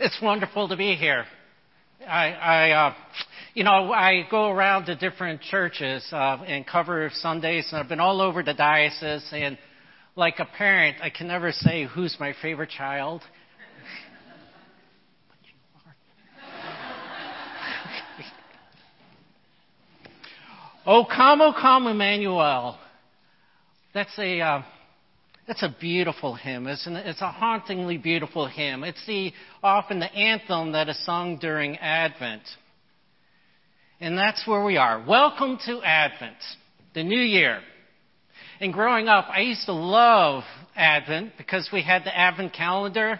It's wonderful to be here. I, I uh, you know, I go around to different churches uh, and cover Sundays, and I've been all over the diocese. And like a parent, I can never say who's my favorite child. oh, come, oh, come, Emmanuel. That's a. Uh, that's a beautiful hymn, isn't it? It's a hauntingly beautiful hymn. It's the, often the anthem that is sung during Advent. And that's where we are. Welcome to Advent, the new year. And growing up, I used to love Advent because we had the Advent calendar,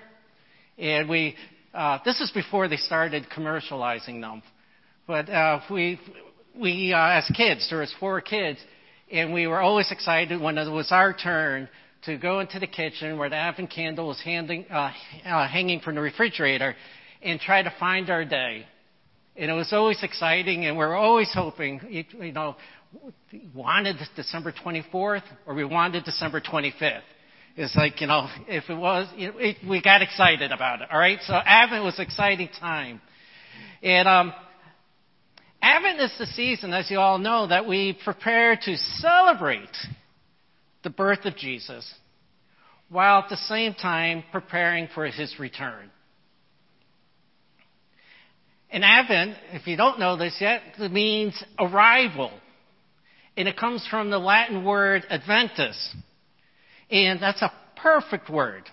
and we, uh, this is before they started commercializing them. But uh, we, we uh, as kids, there was four kids, and we were always excited when it was our turn to go into the kitchen where the Advent candle was handing, uh, uh, hanging from the refrigerator and try to find our day. And it was always exciting, and we were always hoping, you know, we wanted December 24th or we wanted December 25th. It's like, you know, if it was, it, we got excited about it, all right? So Advent was an exciting time. And um, Advent is the season, as you all know, that we prepare to celebrate the birth of Jesus, while at the same time preparing for his return. And Advent, if you don't know this yet, means arrival. And it comes from the Latin word adventus. And that's a perfect word.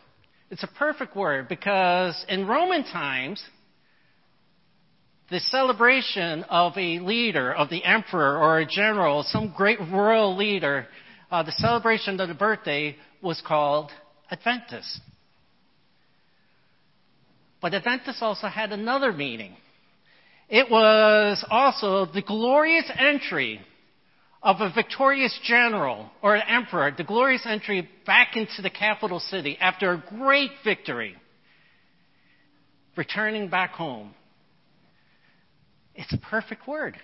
It's a perfect word because in Roman times, the celebration of a leader, of the emperor or a general, some great royal leader, uh, the celebration of the birthday was called Adventus. But Adventus also had another meaning. It was also the glorious entry of a victorious general or an emperor, the glorious entry back into the capital city after a great victory, returning back home. It's a perfect word.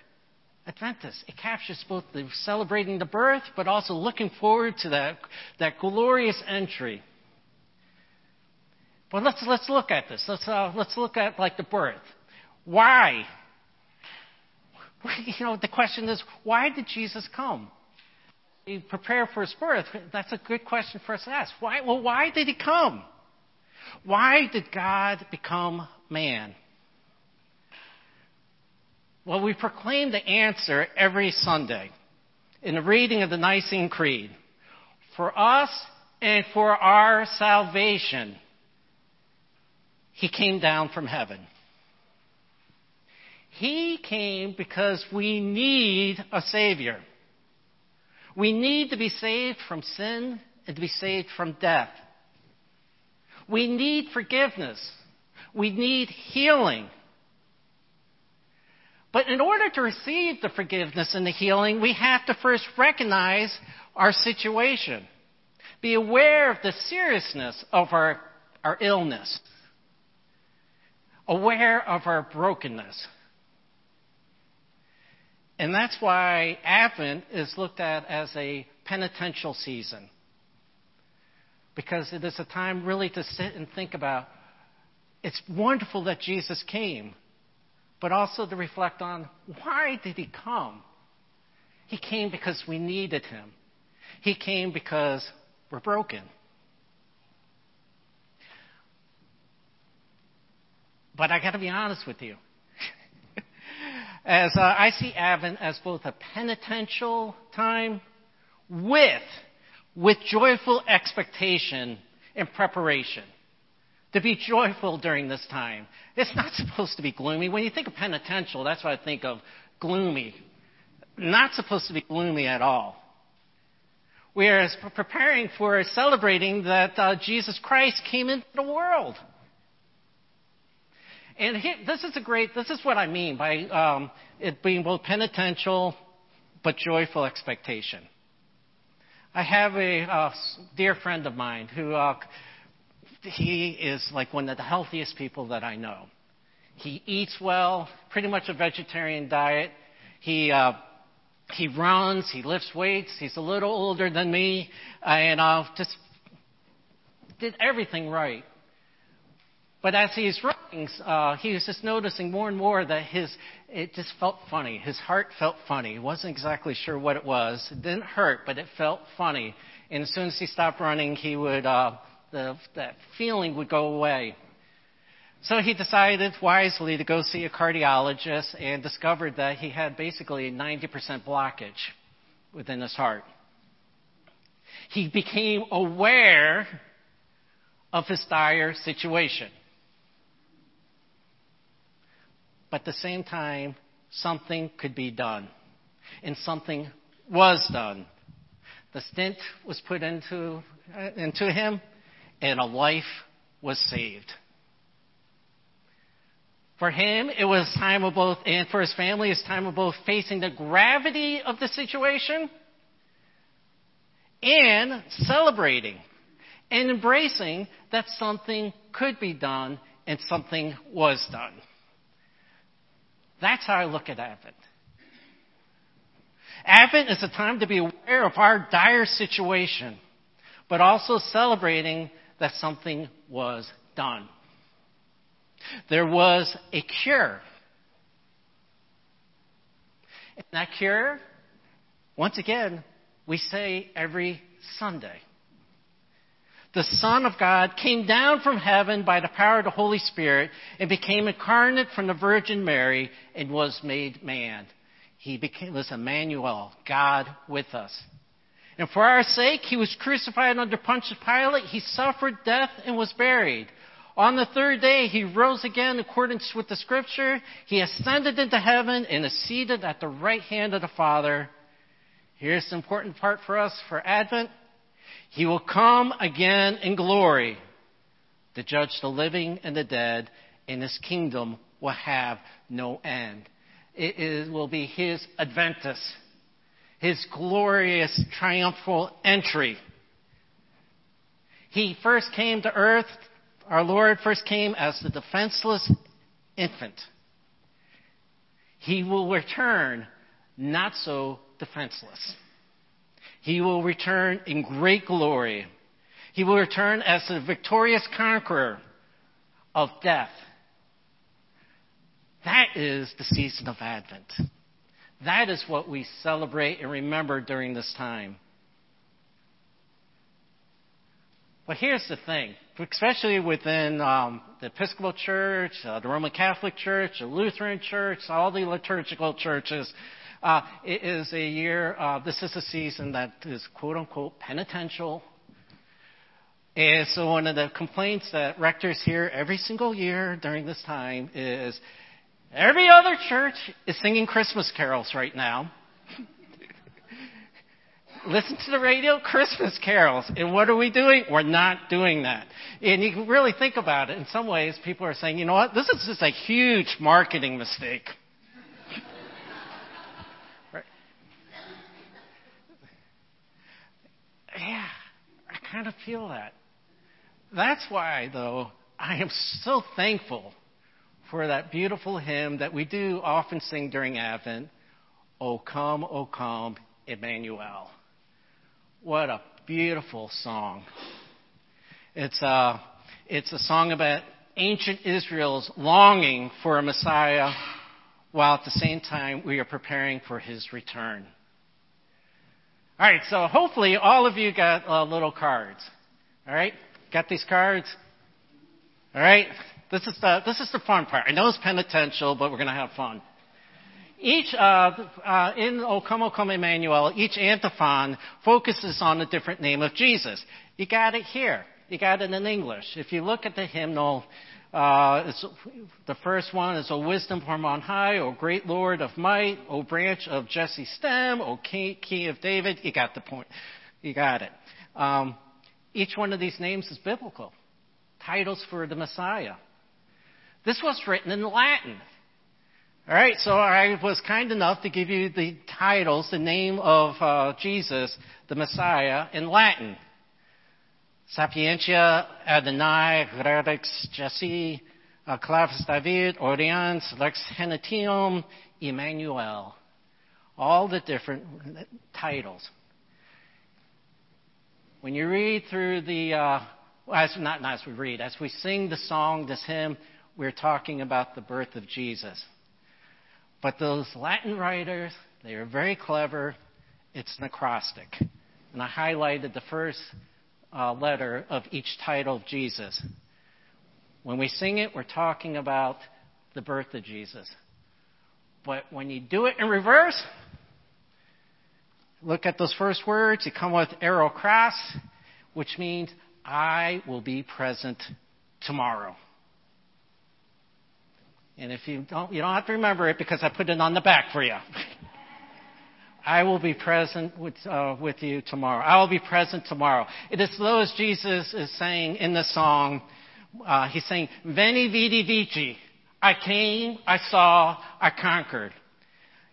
Adventus. It captures both the celebrating the birth, but also looking forward to that, that glorious entry. But let's, let's look at this. Let's, uh, let's look at like the birth. Why? You know, the question is, why did Jesus come? He prepared for his birth. That's a good question for us to ask. Why? Well, why did he come? Why did God become man? Well, we proclaim the answer every Sunday in the reading of the Nicene Creed. For us and for our salvation, He came down from heaven. He came because we need a Savior. We need to be saved from sin and to be saved from death. We need forgiveness. We need healing. But in order to receive the forgiveness and the healing, we have to first recognize our situation. Be aware of the seriousness of our, our illness. Aware of our brokenness. And that's why Advent is looked at as a penitential season. Because it is a time really to sit and think about it's wonderful that Jesus came but also to reflect on why did he come? He came because we needed him. He came because we're broken. But I got to be honest with you. as uh, I see Advent as both a penitential time with with joyful expectation and preparation to be joyful during this time. It's not supposed to be gloomy. When you think of penitential, that's what I think of gloomy. Not supposed to be gloomy at all. We are preparing for celebrating that uh, Jesus Christ came into the world. And this is a great, this is what I mean by um, it being both penitential but joyful expectation. I have a uh, dear friend of mine who uh, he is like one of the healthiest people that I know. He eats well, pretty much a vegetarian diet. He uh, he runs, he lifts weights. He's a little older than me, and uh, just did everything right. But as he's running, uh, he was just noticing more and more that his it just felt funny. His heart felt funny. He wasn't exactly sure what it was. It didn't hurt, but it felt funny. And as soon as he stopped running, he would uh, the that feeling would go away. So he decided wisely to go see a cardiologist and discovered that he had basically a 90% blockage within his heart. He became aware of his dire situation. But at the same time, something could be done. And something was done. The stent was put into, uh, into him, and a life was saved. For him, it was time of both, and for his family, it's time of both facing the gravity of the situation and celebrating and embracing that something could be done and something was done. That's how I look at Advent. Advent is a time to be aware of our dire situation, but also celebrating that something was done. There was a cure. And that cure, once again, we say every Sunday. The Son of God came down from heaven by the power of the Holy Spirit and became incarnate from the Virgin Mary and was made man. He became, was Emmanuel, God with us. And for our sake, he was crucified under Pontius Pilate. He suffered death and was buried. On the third day, he rose again in accordance with the scripture. He ascended into heaven and is seated at the right hand of the Father. Here's the important part for us for Advent. He will come again in glory to judge the living and the dead, and his kingdom will have no end. It will be his adventus, his glorious triumphal entry. He first came to earth our Lord first came as the defenseless infant. He will return not so defenseless. He will return in great glory. He will return as the victorious conqueror of death. That is the season of Advent. That is what we celebrate and remember during this time. But here's the thing, especially within um, the Episcopal Church, uh, the Roman Catholic Church, the Lutheran Church, all the liturgical churches, uh, it is a year, uh, this is a season that is quote unquote penitential. And so one of the complaints that rectors hear every single year during this time is every other church is singing Christmas carols right now listen to the radio, Christmas carols. And what are we doing? We're not doing that. And you can really think about it. In some ways, people are saying, you know what? This is just a huge marketing mistake. right? Yeah, I kind of feel that. That's why, though, I am so thankful for that beautiful hymn that we do often sing during Advent. O come, O come, Emmanuel. What a beautiful song. It's a, uh, it's a song about ancient Israel's longing for a Messiah while at the same time we are preparing for his return. All right, so hopefully all of you got uh, little cards. All right, got these cards? All right, this is the this is the fun part. I know it's penitential, but we're going to have fun. Each, uh, uh, in O Come, O Come Emmanuel, each antiphon focuses on a different name of Jesus. You got it here. You got it in English. If you look at the hymnal, uh, the first one is, O wisdom from on high, O great Lord of might, O branch of Jesse's stem, O key of David. You got the point. You got it. Um, each one of these names is biblical. Titles for the Messiah. This was written in Latin. All right, so I was kind enough to give you the titles, the name of uh, Jesus, the Messiah, in Latin. Sapientia Adonai Radix Jesse uh, Clavis David Oriens Rex Gentium Emmanuel. All the different titles. When you read through the uh, as not, not as we read, as we sing the song, this hymn, we're talking about the birth of Jesus. But those Latin writers, they are very clever. It's an acrostic. And I highlighted the first uh, letter of each title of Jesus. When we sing it, we're talking about the birth of Jesus. But when you do it in reverse, look at those first words. You come with Ero Cras, which means I will be present tomorrow. And if you don't, you don't have to remember it because I put it on the back for you. I will be present with, uh, with you tomorrow. I will be present tomorrow. It is those Jesus is saying in the song. Uh, he's saying, "Veni, vidi, vici." I came, I saw, I conquered.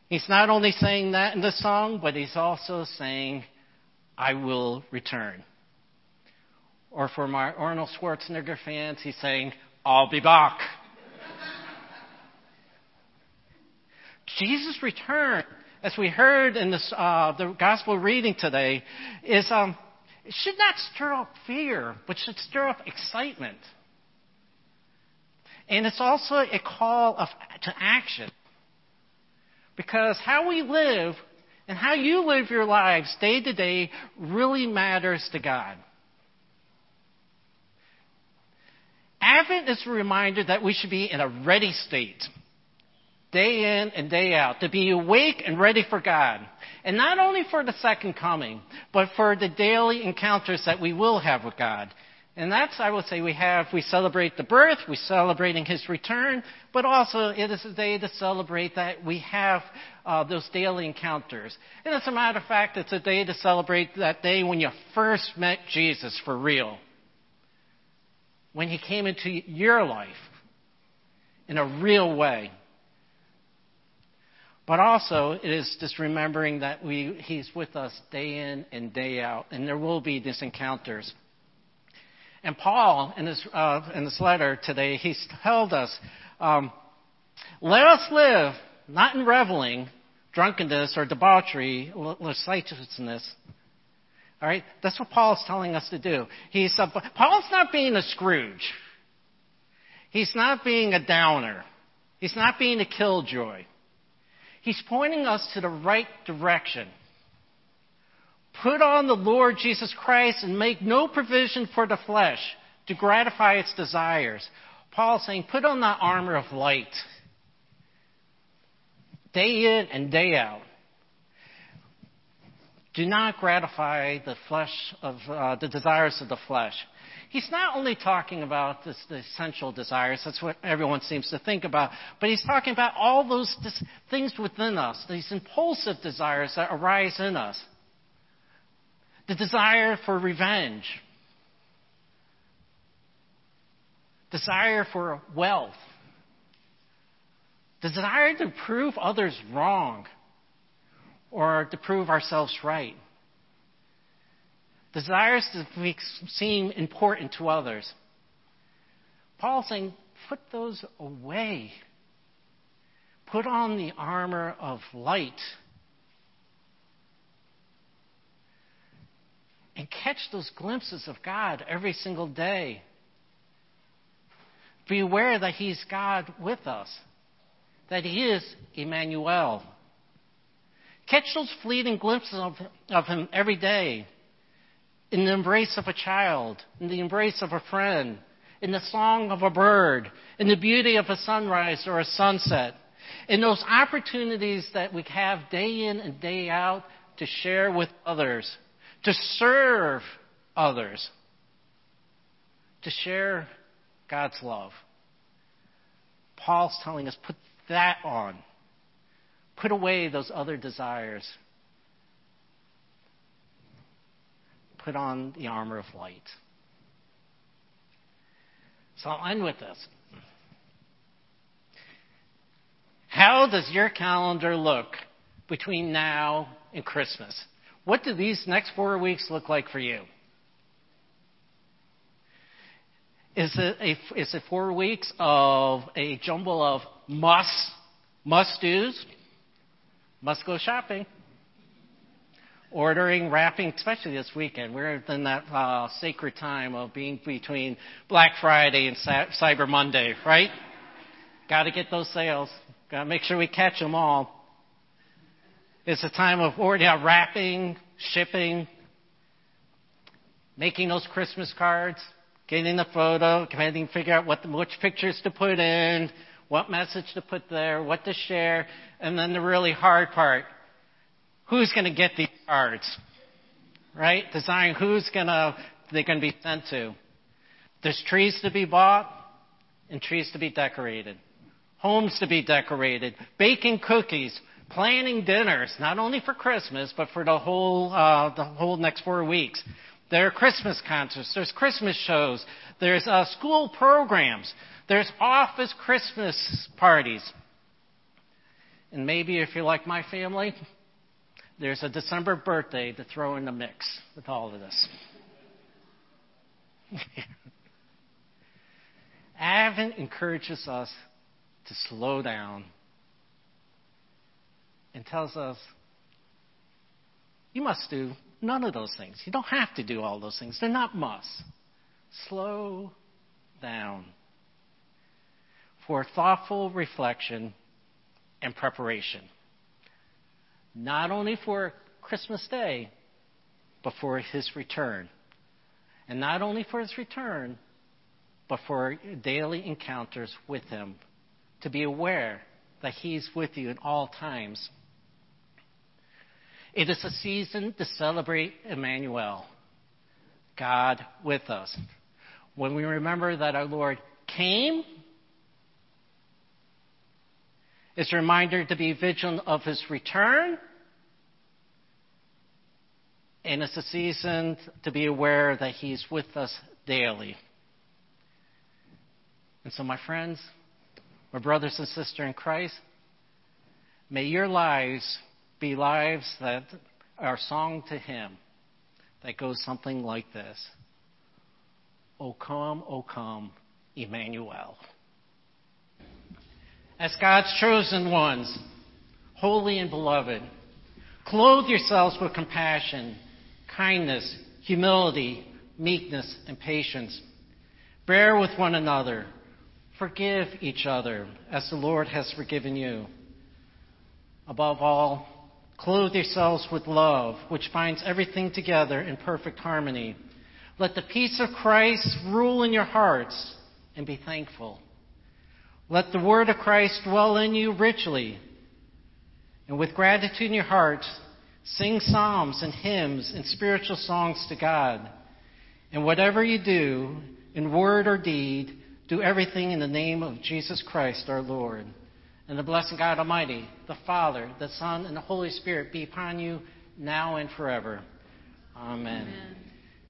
He's not only saying that in the song, but he's also saying, I will return. Or for my Arnold Schwarzenegger fans, he's saying, I'll be back. Jesus' return, as we heard in this, uh, the gospel reading today, is um, it should not stir up fear, but should stir up excitement. And it's also a call of, to action. Because how we live and how you live your lives day to day really matters to God. Advent is a reminder that we should be in a ready state, day in and day out, to be awake and ready for God. And not only for the second coming, but for the daily encounters that we will have with God. And that's, I would say, we have, we celebrate the birth, we're celebrating his return, but also it is a day to celebrate that we have uh, those daily encounters. And as a matter of fact, it's a day to celebrate that day when you first met Jesus for real when He came into your life in a real way. But also, it is just remembering that we, He's with us day in and day out, and there will be these encounters. And Paul, in this, uh, in this letter today, he's told us, um, let us live not in reveling, drunkenness, or debauchery, licentiousness, all right? That's what Paul is telling us to do. He's, uh, Paul's not being a Scrooge. He's not being a downer. He's not being a killjoy. He's pointing us to the right direction. Put on the Lord Jesus Christ and make no provision for the flesh to gratify its desires. Paul's saying, put on the armor of light. Day in and day out do not gratify the flesh of uh, the desires of the flesh. He's not only talking about this, the essential desires, that's what everyone seems to think about, but he's talking about all those dis- things within us, these impulsive desires that arise in us. The desire for revenge, desire for wealth, desire to prove others wrong or to prove ourselves right. Desires to seem important to others. Paul's saying, put those away. Put on the armor of light. And catch those glimpses of God every single day. Be aware that He's God with us, that He is Emmanuel. Catch those fleeting glimpses of, of him every day in the embrace of a child, in the embrace of a friend, in the song of a bird, in the beauty of a sunrise or a sunset, in those opportunities that we have day in and day out to share with others, to serve others, to share God's love. Paul's telling us put that on. Put away those other desires. Put on the armor of light. So I'll end with this. How does your calendar look between now and Christmas? What do these next four weeks look like for you? Is it, a, is it four weeks of a jumble of must, must do's? Must go shopping. Ordering, wrapping, especially this weekend. We're in that uh, sacred time of being between Black Friday and Sa- Cyber Monday, right? Got to get those sales. Got to make sure we catch them all. It's a time of ordering, wrapping, shipping, making those Christmas cards, getting the photo, trying to figure out what the, which pictures to put in, what message to put there, what to share, and then the really hard part. Who's going to get these cards? Right? Design who's going to, they're going to be sent to. There's trees to be bought and trees to be decorated. Homes to be decorated. Baking cookies. Planning dinners, not only for Christmas, but for the whole, uh, the whole next four weeks. There are Christmas concerts. There's Christmas shows. There's uh, school programs. There's office Christmas parties. And maybe if you're like my family, there's a December birthday to throw in the mix with all of this. Advent encourages us to slow down and tells us you must do none of those things. You don't have to do all those things. They're not must. Slow down for thoughtful reflection and preparation. Not only for Christmas Day, but for his return. And not only for his return, but for daily encounters with him. To be aware that he's with you in all times. It is a season to celebrate Emmanuel, God with us. When we remember that our Lord came, it's a reminder to be vigilant of his return. And it's a season to be aware that he's with us daily. And so, my friends, my brothers and sisters in Christ, may your lives be lives that are song to Him that goes something like this O come, O come, Emmanuel. As God's chosen ones, holy and beloved, clothe yourselves with compassion, kindness, humility, meekness, and patience. Bear with one another. Forgive each other as the Lord has forgiven you. Above all, Clothe yourselves with love, which binds everything together in perfect harmony. Let the peace of Christ rule in your hearts and be thankful. Let the word of Christ dwell in you richly. And with gratitude in your hearts, sing psalms and hymns and spiritual songs to God. And whatever you do, in word or deed, do everything in the name of Jesus Christ our Lord. And the blessing God Almighty, the Father, the Son, and the Holy Spirit be upon you now and forever. Amen. Amen.